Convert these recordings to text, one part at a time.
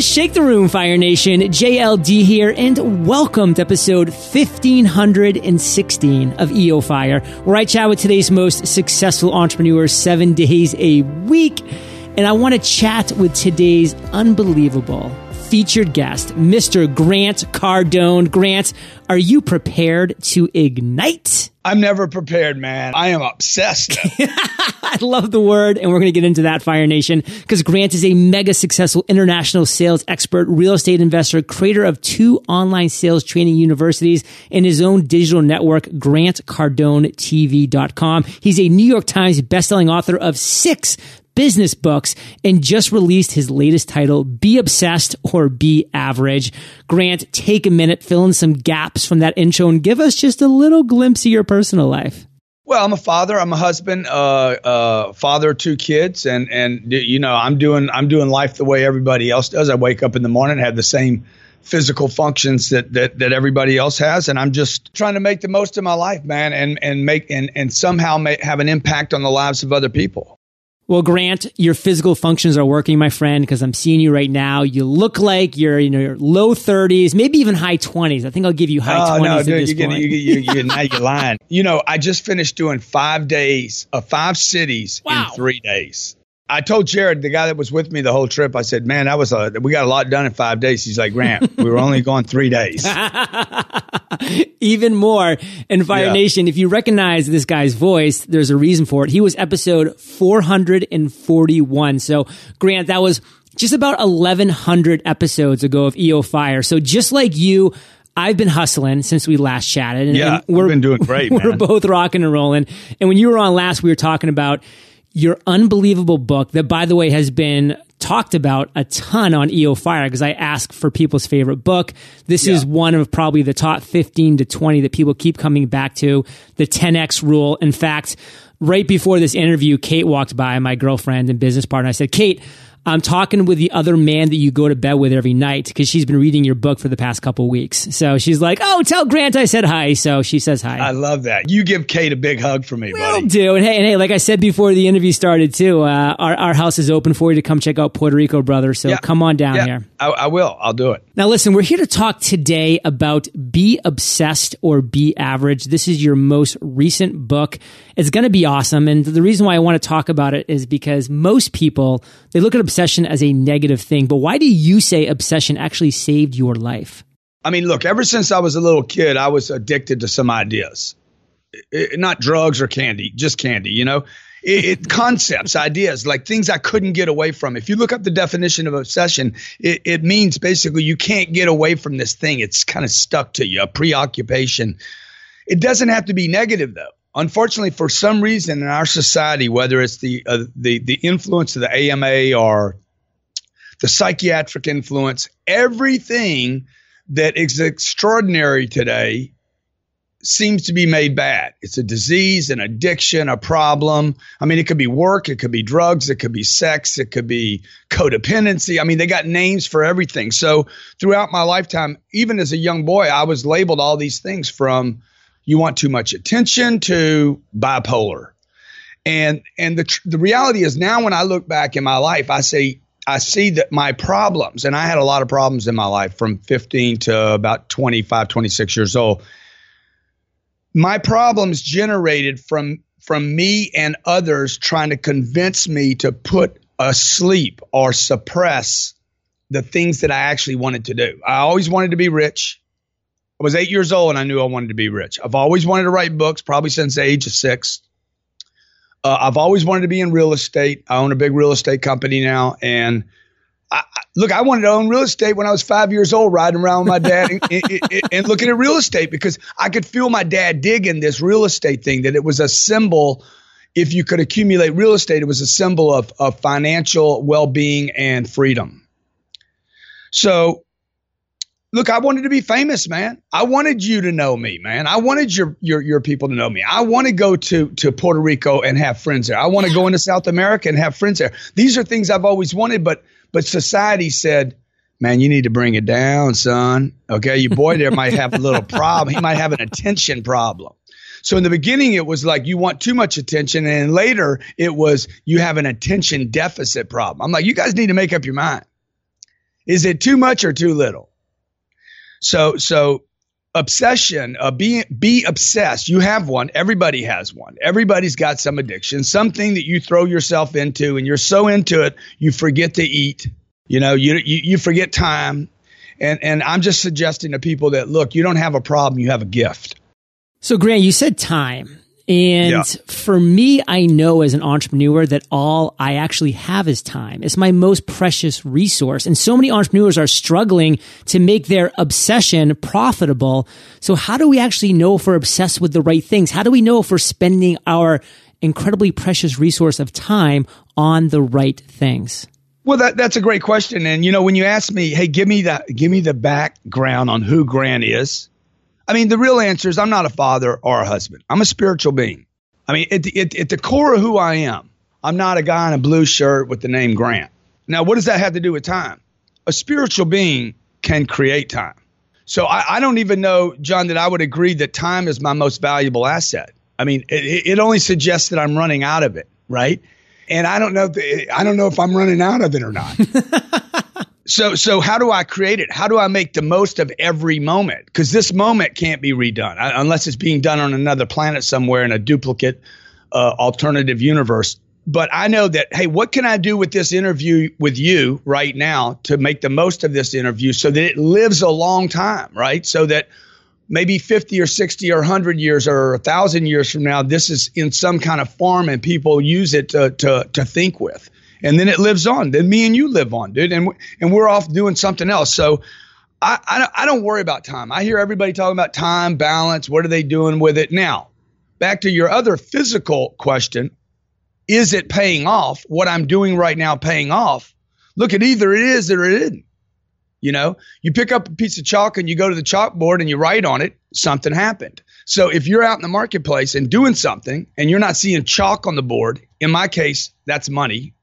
Shake the Room, Fire Nation. JLD here, and welcome to episode 1516 of EO Fire, where I chat with today's most successful entrepreneurs seven days a week. And I want to chat with today's unbelievable featured guest, Mr. Grant Cardone. Grant, are you prepared to ignite? I'm never prepared, man. I am obsessed. I love the word, and we're going to get into that, Fire Nation, because Grant is a mega successful international sales expert, real estate investor, creator of two online sales training universities, and his own digital network, GrantCardoneTV.com. He's a New York Times bestselling author of six business books and just released his latest title, Be Obsessed or Be Average. Grant, take a minute, fill in some gaps from that intro and give us just a little glimpse of your personal life. Well, I'm a father. I'm a husband. Uh, uh, father of two kids, and and you know I'm doing I'm doing life the way everybody else does. I wake up in the morning, have the same physical functions that that that everybody else has, and I'm just trying to make the most of my life, man, and and make and and somehow make, have an impact on the lives of other people. Well, Grant, your physical functions are working, my friend, because I'm seeing you right now. You look like you're, in your low 30s, maybe even high 20s. I think I'll give you high oh, 20s. No, dude, you're, you, you, you, now you're lying. You know, I just finished doing five days, uh, five cities wow. in three days. I told Jared, the guy that was with me the whole trip, I said, "Man, that was a we got a lot done in five days." He's like, "Grant, we were only going three days." Even more in Fire yeah. Nation. If you recognize this guy's voice, there's a reason for it. He was episode 441. So, Grant, that was just about 1,100 episodes ago of EO Fire. So, just like you. I've been hustling since we last chatted. And, yeah, and we've been doing great. We're both rocking and rolling. And when you were on last, we were talking about your unbelievable book that, by the way, has been talked about a ton on EO Fire because I ask for people's favorite book. This yeah. is one of probably the top 15 to 20 that people keep coming back to. The 10X rule. In fact, right before this interview, Kate walked by, my girlfriend and business partner. I said, Kate, I'm talking with the other man that you go to bed with every night because she's been reading your book for the past couple weeks. So she's like, "Oh, tell Grant I said hi." So she says hi. I love that. You give Kate a big hug for me, Will buddy. do. And hey, and hey, like I said before the interview started too, uh, our our house is open for you to come check out Puerto Rico, brother. So yeah. come on down yeah. here. I, I will. I'll do it. Now, listen, we're here to talk today about be obsessed or be average. This is your most recent book. It's going to be awesome. And the reason why I want to talk about it is because most people, they look at obsession as a negative thing. But why do you say obsession actually saved your life? I mean, look, ever since I was a little kid, I was addicted to some ideas. It, not drugs or candy, just candy, you know? It, it, concepts, ideas, like things I couldn't get away from. If you look up the definition of obsession, it, it means basically you can't get away from this thing. It's kind of stuck to you, a preoccupation. It doesn't have to be negative though unfortunately, for some reason in our society, whether it's the uh, the the influence of the AMA or the psychiatric influence, everything that is extraordinary today seems to be made bad. It's a disease, an addiction, a problem. I mean, it could be work, it could be drugs, it could be sex, it could be codependency. I mean, they got names for everything. So throughout my lifetime, even as a young boy, I was labeled all these things from you want too much attention to bipolar. And and the the reality is now when I look back in my life, I say I see that my problems, and I had a lot of problems in my life from 15 to about 25, 26 years old. My problems generated from from me and others trying to convince me to put asleep or suppress the things that I actually wanted to do. I always wanted to be rich. I was eight years old and I knew I wanted to be rich. I've always wanted to write books, probably since the age of six. Uh, I've always wanted to be in real estate. I own a big real estate company now, and I, look, I wanted to own real estate when I was five years old, riding around with my dad and, and, and, looking at real estate because I could feel my dad digging this real estate thing. That it was a symbol. If you could accumulate real estate, it was a symbol of, of financial well being and freedom. So look, I wanted to be famous, man. I wanted you to know me, man. I wanted your your your people to know me. I want to go to to Puerto Rico and have friends there. I want to go into South America and have friends there. These are things I've always wanted, but but society said, man, you need to bring it down, son. Okay, your boy there might have a little problem. He might have an attention problem. So in the beginning, it was like you want too much attention, and later it was you have an attention deficit problem. I'm like, you guys need to make up your mind. Is it too much or too little? So, so obsession, uh, be, be obsessed. You have one. Everybody has one. Everybody's got some addiction, something that you throw yourself into and you're so into it, you forget to eat. You know, you, you, you forget time. And, and I'm just suggesting to people that, look, you don't have a problem. You have a gift. So Grant, you said time. And yeah. for me, I know as an entrepreneur that all I actually have is time. It's my most precious resource. And so many entrepreneurs are struggling to make their obsession profitable. So how do we actually know if we're obsessed with the right things? How do we know if we're spending our incredibly precious resource of time on the right things? Well, that, that's a great question. And, you know, when you ask me, hey, give me the, give me the background on who Grant is, I mean, the real answer is I'm not a father or a husband. I'm a spiritual being. I mean, at the, at, at the core of who I am, I'm not a guy in a blue shirt with the name Grant. Now, what does that have to do with time? A spiritual being can create time. So I, I don't even know, John, that I would agree that time is my most valuable asset. I mean, it, it only suggests that I'm running out of it, right? And I don't know. If, I don't know if I'm running out of it or not. So, so how do I create it? How do I make the most of every moment? Because this moment can't be redone uh, unless it's being done on another planet somewhere in a duplicate uh, alternative universe. But I know that, hey, what can I do with this interview with you right now to make the most of this interview so that it lives a long time, right? So that maybe 50 or 60 or 100 years or 1,000 years from now, this is in some kind of form and people use it to, to, to think with and then it lives on. Then me and you live on, dude, and and we're off doing something else. So I, I, I don't worry about time. I hear everybody talking about time balance. What are they doing with it now? Back to your other physical question: Is it paying off? What I'm doing right now paying off? Look at either it is or it isn't. You know, you pick up a piece of chalk and you go to the chalkboard and you write on it, something happened. So if you're out in the marketplace and doing something and you're not seeing chalk on the board, in my case, that's money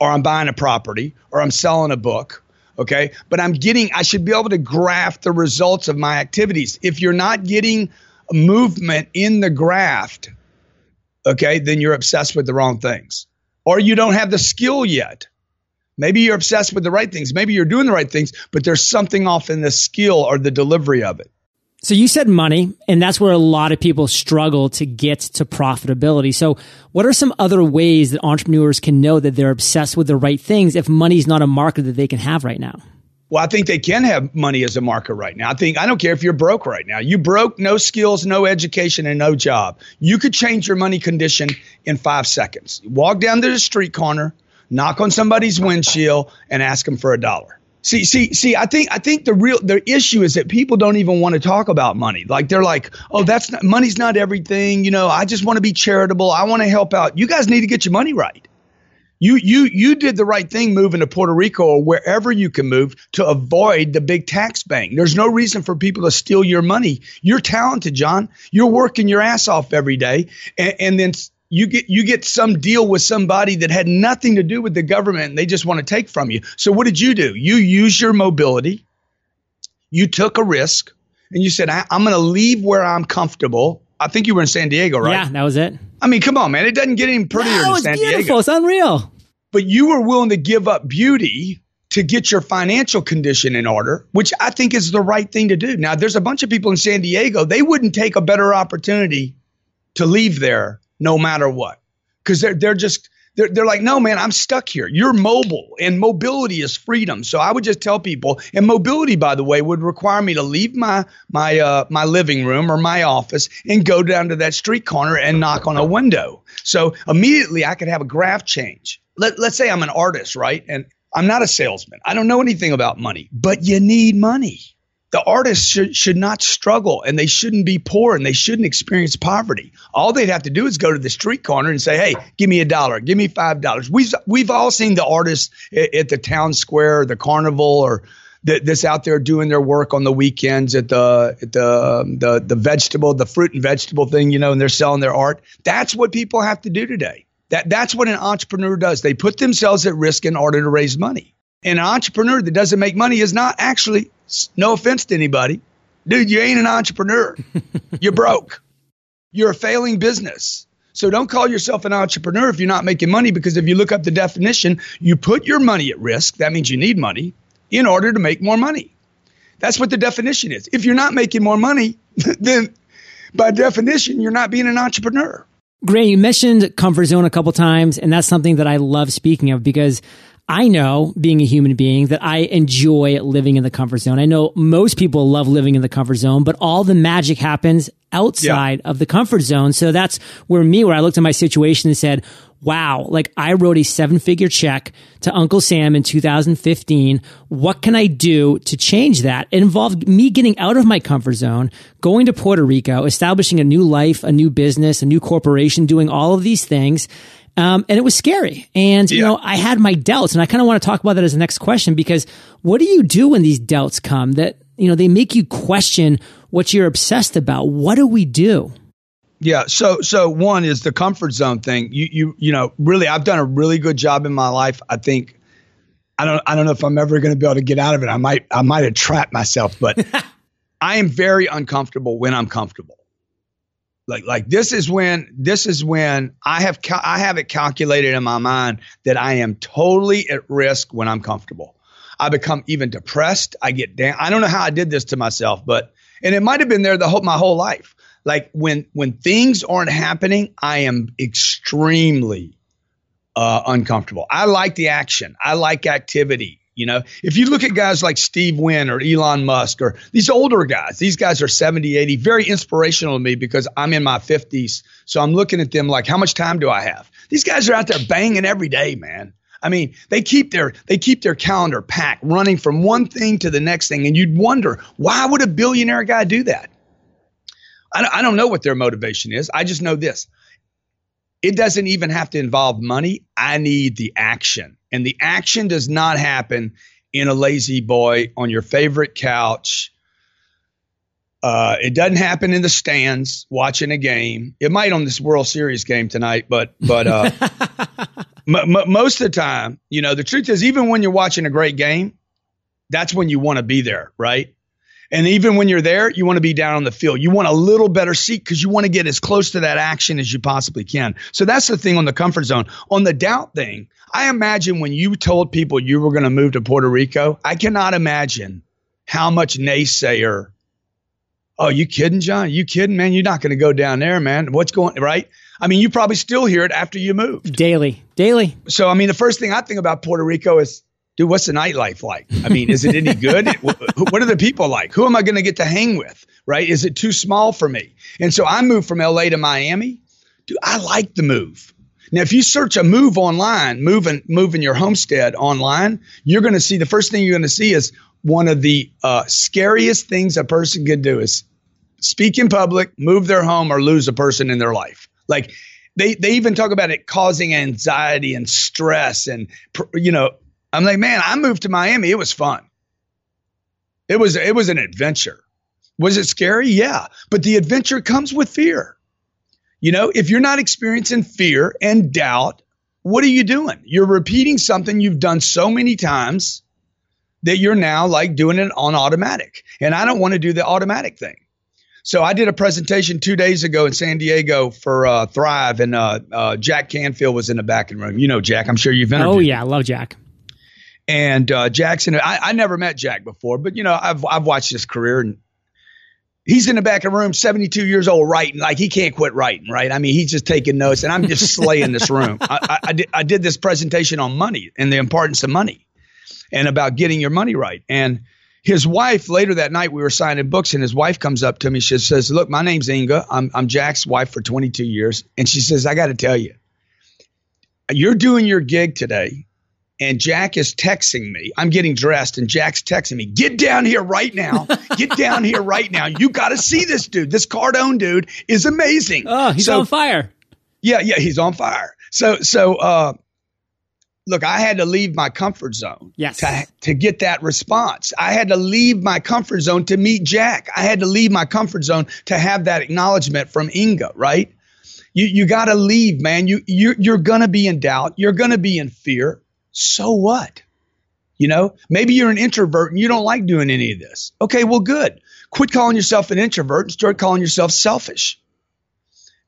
or I'm buying a property or I'm selling a book. Okay. But I'm getting, I should be able to graph the results of my activities. If you're not getting movement in the graft, okay, then you're obsessed with the wrong things or you don't have the skill yet. Maybe you're obsessed with the right things. Maybe you're doing the right things, but there's something off in the skill or the delivery of it. So you said money, and that's where a lot of people struggle to get to profitability. So what are some other ways that entrepreneurs can know that they're obsessed with the right things if money is not a market that they can have right now? Well, I think they can have money as a marker right now. I think I don't care if you're broke right now. You broke, no skills, no education, and no job. You could change your money condition in five seconds. Walk down to the street corner, knock on somebody's windshield, and ask them for a dollar. See, see, see. I think I think the real the issue is that people don't even want to talk about money. Like they're like, oh, that's not, money's not everything. You know, I just want to be charitable. I want to help out. You guys need to get your money right. You you you did the right thing moving to Puerto Rico or wherever you can move to avoid the big tax bank. There's no reason for people to steal your money. You're talented, John. You're working your ass off every day, and, and then you get you get some deal with somebody that had nothing to do with the government and they just want to take from you. So what did you do? You use your mobility. You took a risk and you said, I, am going to leave where I'm comfortable. I think you were in San Diego, right? Yeah, that was it. I mean, come on, man. It doesn't get any prettier no, than San beautiful. Diego. It's unreal. But you were willing to give up beauty to get your financial condition in order, which I think is the right thing to do. Now, there's a bunch of people in San Diego, they wouldn't take a better opportunity to leave there no matter what. Because they're they're just they're, they're like, no, man, I'm stuck here. You're mobile, and mobility is freedom. So I would just tell people, and mobility, by the way, would require me to leave my my uh, my living room or my office and go down to that street corner and knock on a window. So immediately I could have a graph change. Let, let's say I'm an artist, right? And I'm not a salesman. I don't know anything about money, but you need money the artists should, should not struggle and they shouldn't be poor and they shouldn't experience poverty. All they'd have to do is go to the street corner and say, Hey, give me a dollar, give me five dollars. We've, we've all seen the artists at, at the town square, or the carnival, or the, that's out there doing their work on the weekends at the, at the, um, the, the vegetable, the fruit and vegetable thing, you know, and they're selling their art. That's what people have to do today. That, that's what an entrepreneur does. They put themselves at risk in order to raise money. An entrepreneur that doesn't make money is not actually, no offense to anybody, dude, you ain't an entrepreneur. You're broke. You're a failing business. So don't call yourself an entrepreneur if you're not making money because if you look up the definition, you put your money at risk. That means you need money in order to make more money. That's what the definition is. If you're not making more money, then by definition, you're not being an entrepreneur. Grant, you mentioned comfort zone a couple times, and that's something that I love speaking of because I know being a human being that I enjoy living in the comfort zone. I know most people love living in the comfort zone, but all the magic happens outside yeah. of the comfort zone. So that's where me, where I looked at my situation and said, wow, like I wrote a seven figure check to Uncle Sam in 2015. What can I do to change that? It involved me getting out of my comfort zone, going to Puerto Rico, establishing a new life, a new business, a new corporation, doing all of these things. Um, and it was scary. And, you know, I had my doubts and I kind of want to talk about that as the next question because what do you do when these doubts come that, you know, they make you question what you're obsessed about? What do we do? Yeah. So, so one is the comfort zone thing. You, you, you know, really, I've done a really good job in my life. I think, I don't, I don't know if I'm ever going to be able to get out of it. I might, I might have trapped myself, but I am very uncomfortable when I'm comfortable. Like like this is when this is when I have cal- I have it calculated in my mind that I am totally at risk when I'm comfortable. I become even depressed. I get down. I don't know how I did this to myself, but and it might have been there the whole my whole life. Like when when things aren't happening, I am extremely uh, uncomfortable. I like the action. I like activity. You know, if you look at guys like Steve Wynn or Elon Musk or these older guys, these guys are 70, 80, very inspirational to me because I'm in my 50s. So I'm looking at them like, how much time do I have? These guys are out there banging every day, man. I mean, they keep their they keep their calendar packed, running from one thing to the next thing, and you'd wonder why would a billionaire guy do that? I, I don't know what their motivation is. I just know this: it doesn't even have to involve money. I need the action. And the action does not happen in a lazy boy on your favorite couch. Uh, it doesn't happen in the stands watching a game. It might on this World Series game tonight, but but uh, m- m- most of the time, you know, the truth is, even when you're watching a great game, that's when you want to be there, right? And even when you're there, you want to be down on the field. You want a little better seat because you want to get as close to that action as you possibly can. So that's the thing on the comfort zone. On the doubt thing, I imagine when you told people you were going to move to Puerto Rico, I cannot imagine how much naysayer. Oh, you kidding, John? You kidding, man? You're not going to go down there, man. What's going right? I mean, you probably still hear it after you move. Daily, daily. So, I mean, the first thing I think about Puerto Rico is dude, what's the nightlife like? I mean, is it any good? what are the people like? Who am I going to get to hang with? Right? Is it too small for me? And so I moved from LA to Miami. Dude, I like the move. Now, if you search a move online, moving moving your homestead online, you're going to see the first thing you're going to see is one of the uh, scariest things a person could do is speak in public, move their home, or lose a person in their life. Like they they even talk about it causing anxiety and stress and you know I'm like, man, I moved to Miami. It was fun. It was it was an adventure. Was it scary? Yeah, but the adventure comes with fear. You know, if you're not experiencing fear and doubt, what are you doing? You're repeating something you've done so many times that you're now like doing it on automatic. And I don't want to do the automatic thing. So I did a presentation two days ago in San Diego for uh, Thrive, and uh, uh, Jack Canfield was in the back of the room. You know Jack, I'm sure you've interviewed. Oh yeah, I love Jack. And uh, Jackson, I, I never met Jack before, but you know, I've I've watched his career and he's in the back of the room, 72 years old, writing like he can't quit writing, right? I mean, he's just taking notes, and I'm just slaying this room. I, I, I, did, I did this presentation on money and the importance of money, and about getting your money right. And his wife later that night, we were signing books, and his wife comes up to me. She says, "Look, my name's Inga. I'm I'm Jack's wife for 22 years," and she says, "I got to tell you, you're doing your gig today." And Jack is texting me. I'm getting dressed and Jack's texting me, get down here right now. Get down here right now. You got to see this dude. This Cardone dude is amazing. Oh, he's so, on fire. Yeah, yeah, he's on fire. So, so, uh, look, I had to leave my comfort zone yes. to, to get that response. I had to leave my comfort zone to meet Jack. I had to leave my comfort zone to have that acknowledgement from Inga, right? You, you got to leave, man. You, you, you're going to be in doubt. You're going to be in fear so what? You know, maybe you're an introvert and you don't like doing any of this. Okay, well, good. Quit calling yourself an introvert and start calling yourself selfish.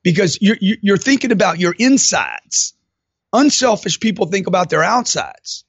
because you're, you're thinking about your insides. Unselfish people think about their outsides.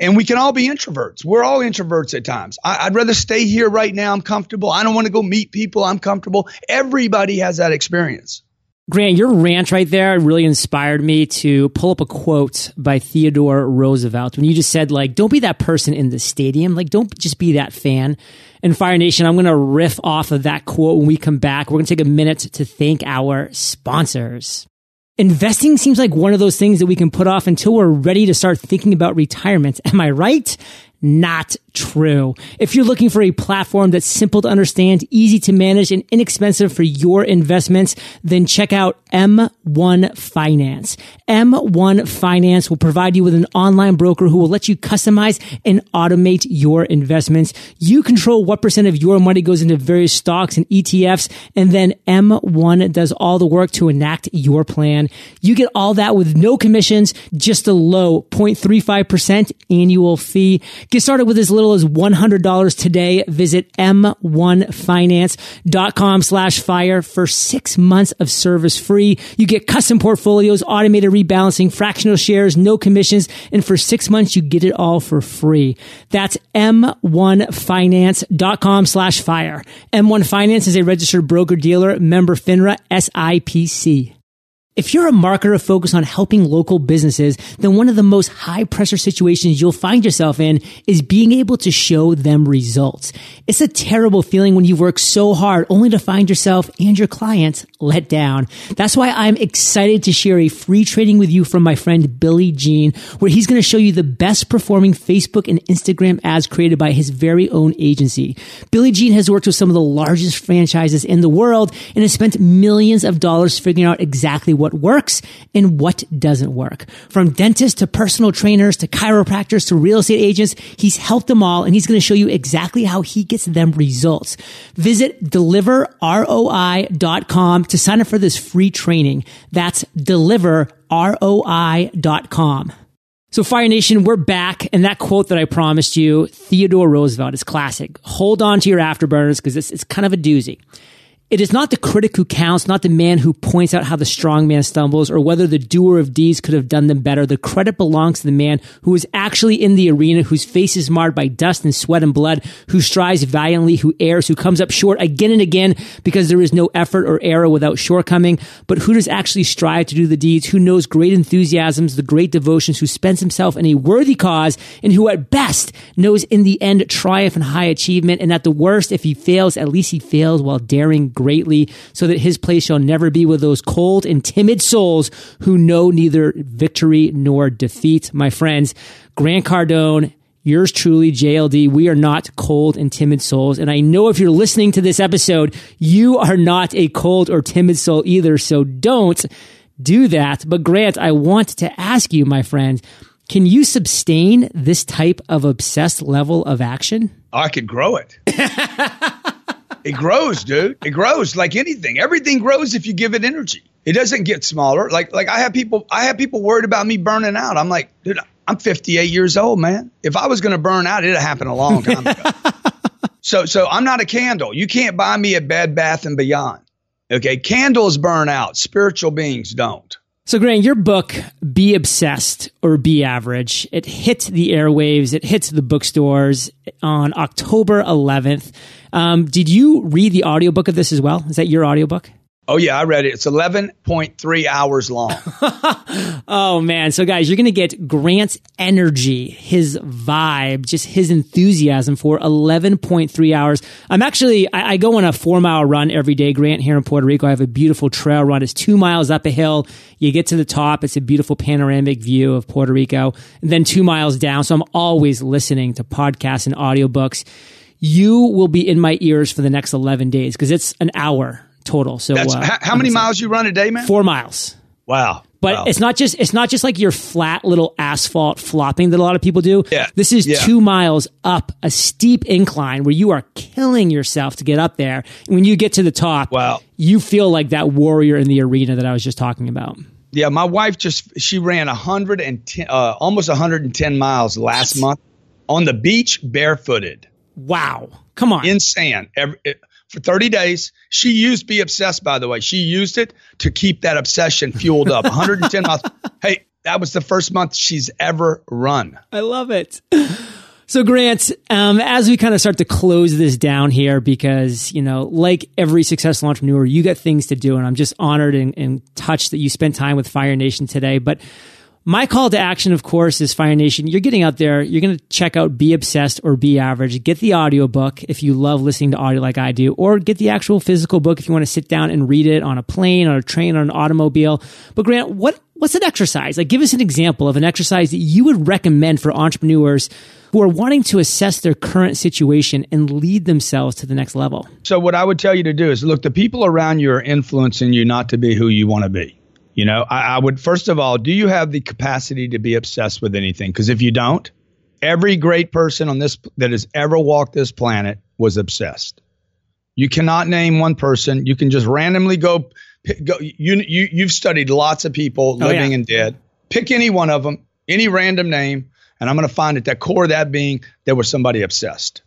And we can all be introverts. We're all introverts at times. I, would rather stay here right now. I'm comfortable. I don't want to go meet people. I'm comfortable. Everybody has that experience. Grant, your rant right there really inspired me to pull up a quote by Theodore Roosevelt when you just said, like, don't be that person in the stadium. Like, don't just be that fan. And Fire Nation, I'm going to riff off of that quote when we come back. We're going to take a minute to thank our sponsors. Investing seems like one of those things that we can put off until we're ready to start thinking about retirement. Am I right? Not true. If you're looking for a platform that's simple to understand, easy to manage, and inexpensive for your investments, then check out M1 Finance. M1 Finance will provide you with an online broker who will let you customize and automate your investments. You control what percent of your money goes into various stocks and ETFs, and then M1 does all the work to enact your plan. You get all that with no commissions, just a low 0.35% annual fee. Get started with as little as $100 today. Visit m1finance.com slash fire for six months of service free. You get custom portfolios, automated rebalancing, fractional shares, no commissions, and for six months you get it all for free. That's m1finance.com slash fire. M1 Finance is a registered broker dealer, member FINRA, SIPC. If you're a marketer focused on helping local businesses, then one of the most high pressure situations you'll find yourself in is being able to show them results. It's a terrible feeling when you work so hard only to find yourself and your clients let down. That's why I'm excited to share a free training with you from my friend Billy Gene, where he's going to show you the best performing Facebook and Instagram ads created by his very own agency. Billy Gene has worked with some of the largest franchises in the world and has spent millions of dollars figuring out exactly what what works and what doesn't work. From dentists to personal trainers to chiropractors to real estate agents, he's helped them all and he's going to show you exactly how he gets them results. Visit deliverroi.com to sign up for this free training. That's deliverroi.com. So Fire Nation, we're back. And that quote that I promised you, Theodore Roosevelt is classic. Hold on to your afterburners because it's, it's kind of a doozy. It is not the critic who counts, not the man who points out how the strong man stumbles or whether the doer of deeds could have done them better. The credit belongs to the man who is actually in the arena, whose face is marred by dust and sweat and blood, who strives valiantly, who errs, who comes up short again and again because there is no effort or error without shortcoming, but who does actually strive to do the deeds, who knows great enthusiasms, the great devotions, who spends himself in a worthy cause, and who at best knows in the end triumph and high achievement, and at the worst, if he fails, at least he fails while daring greatly, so that his place shall never be with those cold and timid souls who know neither victory nor defeat. My friends, Grant Cardone, yours truly, JLD. We are not cold and timid souls. And I know if you're listening to this episode, you are not a cold or timid soul either. So don't do that. But Grant, I want to ask you, my friend, can you sustain this type of obsessed level of action? I could grow it. It grows, dude. It grows like anything. Everything grows if you give it energy. It doesn't get smaller. Like like I have people I have people worried about me burning out. I'm like, dude, I'm 58 years old, man. If I was going to burn out, it'd happen a long time ago. so so I'm not a candle. You can't buy me a Bed Bath and Beyond. Okay, candles burn out. Spiritual beings don't. So, Grant, your book, Be Obsessed or Be Average, it hit the airwaves, it hit the bookstores on October 11th. Um, did you read the audiobook of this as well? Is that your audiobook? Oh yeah, I read it. It's 11.3 hours long. oh man. So guys, you're going to get Grant's energy, his vibe, just his enthusiasm for 11.3 hours. I'm actually, I, I, go on a four mile run every day, Grant, here in Puerto Rico. I have a beautiful trail run. It's two miles up a hill. You get to the top. It's a beautiful panoramic view of Puerto Rico. And then two miles down. So I'm always listening to podcasts and audiobooks you will be in my ears for the next 11 days because it's an hour total. So uh, how, how many miles you run a day, man? Four miles. Wow. But wow. it's not just it's not just like your flat little asphalt flopping that a lot of people do. Yeah. This is yeah. two miles up a steep incline where you are killing yourself to get up there. And when you get to the top, wow. you feel like that warrior in the arena that I was just talking about. Yeah, my wife just she ran 110 uh, almost 110 miles last month on the beach barefooted. Wow. Come on. In sand. Every, it, for 30 days. She used Be Obsessed, by the way. She used it to keep that obsession fueled up. 110 miles. Hey, that was the first month she's ever run. I love it. So, Grant, um, as we kind of start to close this down here, because, you know, like every successful entrepreneur, you got things to do. And I'm just honored and, and touched that you spent time with Fire Nation today. But my call to action, of course, is Fire Nation. You're getting out there. You're going to check out Be Obsessed or Be Average. Get the audiobook if you love listening to audio like I do, or get the actual physical book if you want to sit down and read it on a plane, on a train, on an automobile. But Grant, what, what's an exercise? Like, give us an example of an exercise that you would recommend for entrepreneurs who are wanting to assess their current situation and lead themselves to the next level. So, what I would tell you to do is look, the people around you are influencing you not to be who you want to be. You know, I, I would first of all, do you have the capacity to be obsessed with anything? Because if you don't, every great person on this that has ever walked this planet was obsessed. You cannot name one person. You can just randomly go. go you you you've studied lots of people oh, living oh, yeah. and dead. Pick any one of them, any random name, and I'm going to find at that core of that being there was somebody obsessed.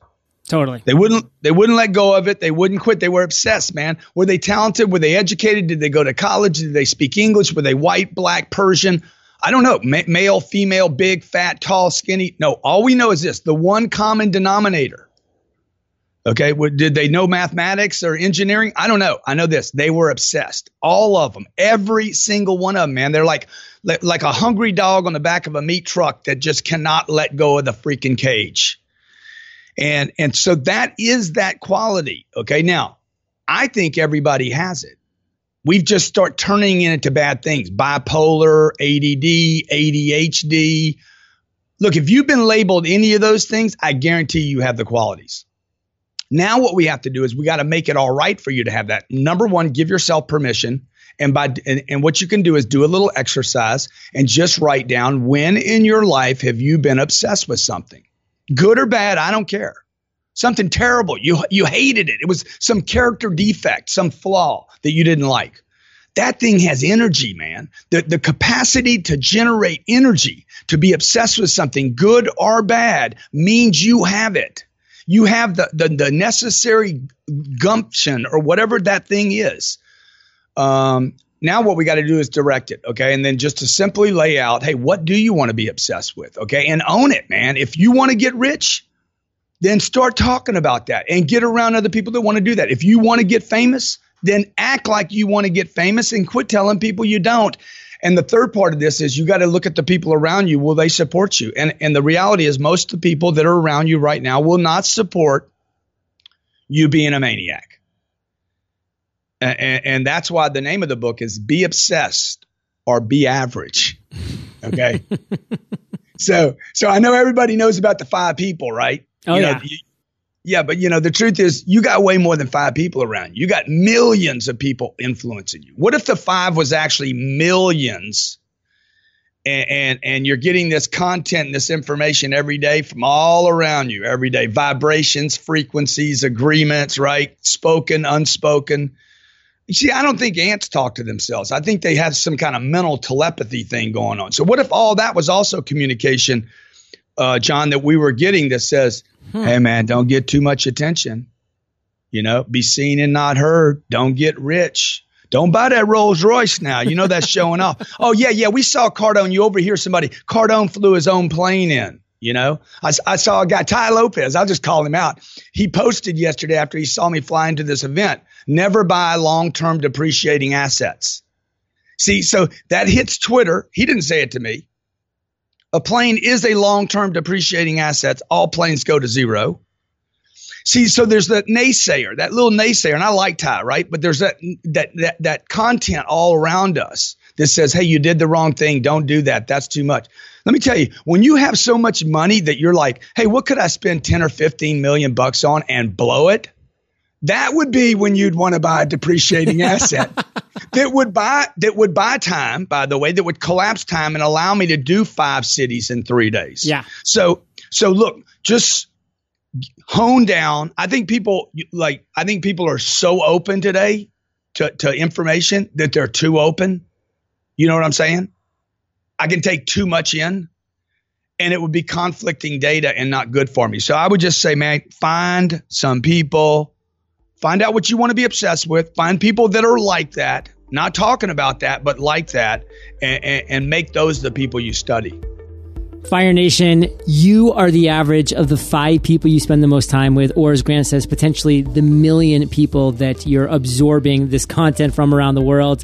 Totally. They wouldn't they wouldn't let go of it. They wouldn't quit. They were obsessed, man. Were they talented? Were they educated? Did they go to college? Did they speak English? Were they white, black, Persian? I don't know. Ma- male, female, big, fat, tall, skinny. No, all we know is this the one common denominator. Okay. Did they know mathematics or engineering? I don't know. I know this. They were obsessed. All of them. Every single one of them, man. They're like, like a hungry dog on the back of a meat truck that just cannot let go of the freaking cage. And and so that is that quality. Okay. Now, I think everybody has it. We've just start turning it into bad things. Bipolar, ADD, ADHD. Look, if you've been labeled any of those things, I guarantee you have the qualities. Now what we have to do is we got to make it all right for you to have that. Number 1, give yourself permission. And by and, and what you can do is do a little exercise and just write down when in your life have you been obsessed with something? Good or bad, I don't care. Something terrible. You you hated it. It was some character defect, some flaw that you didn't like. That thing has energy, man. The the capacity to generate energy, to be obsessed with something good or bad means you have it. You have the the, the necessary gumption or whatever that thing is. Um, now what we got to do is direct it, okay? And then just to simply lay out, hey, what do you want to be obsessed with, okay? And own it, man. If you want to get rich, then start talking about that and get around other people that want to do that. If you want to get famous, then act like you want to get famous and quit telling people you don't. And the third part of this is you got to look at the people around you. Will they support you? And and the reality is most of the people that are around you right now will not support you being a maniac. And, and that's why the name of the book is Be Obsessed or Be Average. Okay. so, so I know everybody knows about the five people, right? Oh, you know, yeah. You, yeah, but you know, the truth is you got way more than five people around you. You got millions of people influencing you. What if the five was actually millions and, and, and you're getting this content, this information every day from all around you, every day, vibrations, frequencies, agreements, right? Spoken, unspoken. You see, I don't think ants talk to themselves. I think they have some kind of mental telepathy thing going on. So, what if all that was also communication, uh, John, that we were getting that says, hmm. hey, man, don't get too much attention. You know, be seen and not heard. Don't get rich. Don't buy that Rolls Royce now. You know that's showing off. Oh, yeah, yeah. We saw Cardone. You overhear somebody. Cardone flew his own plane in. You know, I, I saw a guy, Tai Lopez, I'll just call him out. He posted yesterday after he saw me fly into this event never buy long term depreciating assets. See, so that hits Twitter. He didn't say it to me. A plane is a long term depreciating asset. All planes go to zero. See, so there's that naysayer, that little naysayer, and I like Tai, right? But there's that that that that content all around us that says, "Hey, you did the wrong thing. Don't do that. That's too much." Let me tell you, when you have so much money that you're like, "Hey, what could I spend 10 or 15 million bucks on and blow it?" That would be when you'd want to buy a depreciating asset that would buy that would buy time, by the way, that would collapse time and allow me to do five cities in three days. Yeah. So so look, just hone down. I think people like I think people are so open today to, to information that they're too open. You know what I'm saying? I can take too much in and it would be conflicting data and not good for me. So I would just say, man, find some people Find out what you want to be obsessed with. Find people that are like that, not talking about that, but like that, and, and, and make those the people you study. Fire Nation, you are the average of the five people you spend the most time with, or as Grant says, potentially the million people that you're absorbing this content from around the world.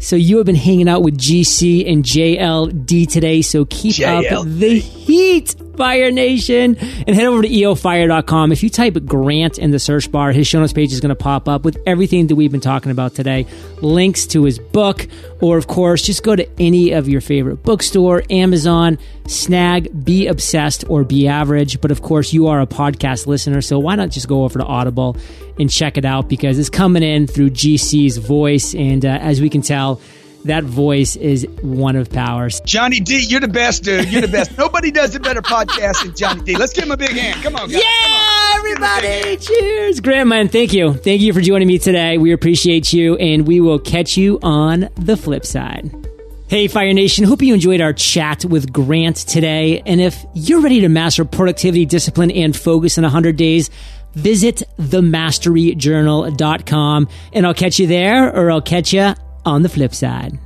So you have been hanging out with GC and JLD today. So keep JLD. up the heat, Fire Nation, and head over to eofire.com. If you type Grant in the search bar, his show notes page is going to pop up with everything that we've been talking about today. Links to his book, or of course, just go to any of your favorite bookstore, Amazon, snag, be obsessed or be average. But of course, you are a podcast listener, so why not just go over to Audible and check it out because it's coming in through GC's voice. And uh, as we can tell, that voice is one of powers. Johnny D, you're the best, dude. You're the best. Nobody does a better podcast than Johnny D. Let's give him a big hand. Come on, guys. Yeah, on. everybody. Cheers. Grant, man, thank you. Thank you for joining me today. We appreciate you, and we will catch you on the flip side. Hey, Fire Nation. Hope you enjoyed our chat with Grant today. And if you're ready to master productivity, discipline, and focus in 100 days, visit themasteryjournal.com and I'll catch you there or I'll catch you on the flip side.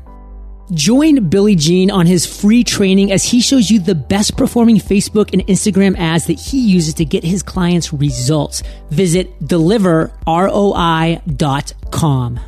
Join Billy Gene on his free training as he shows you the best performing Facebook and Instagram ads that he uses to get his clients results. Visit deliverroi.com.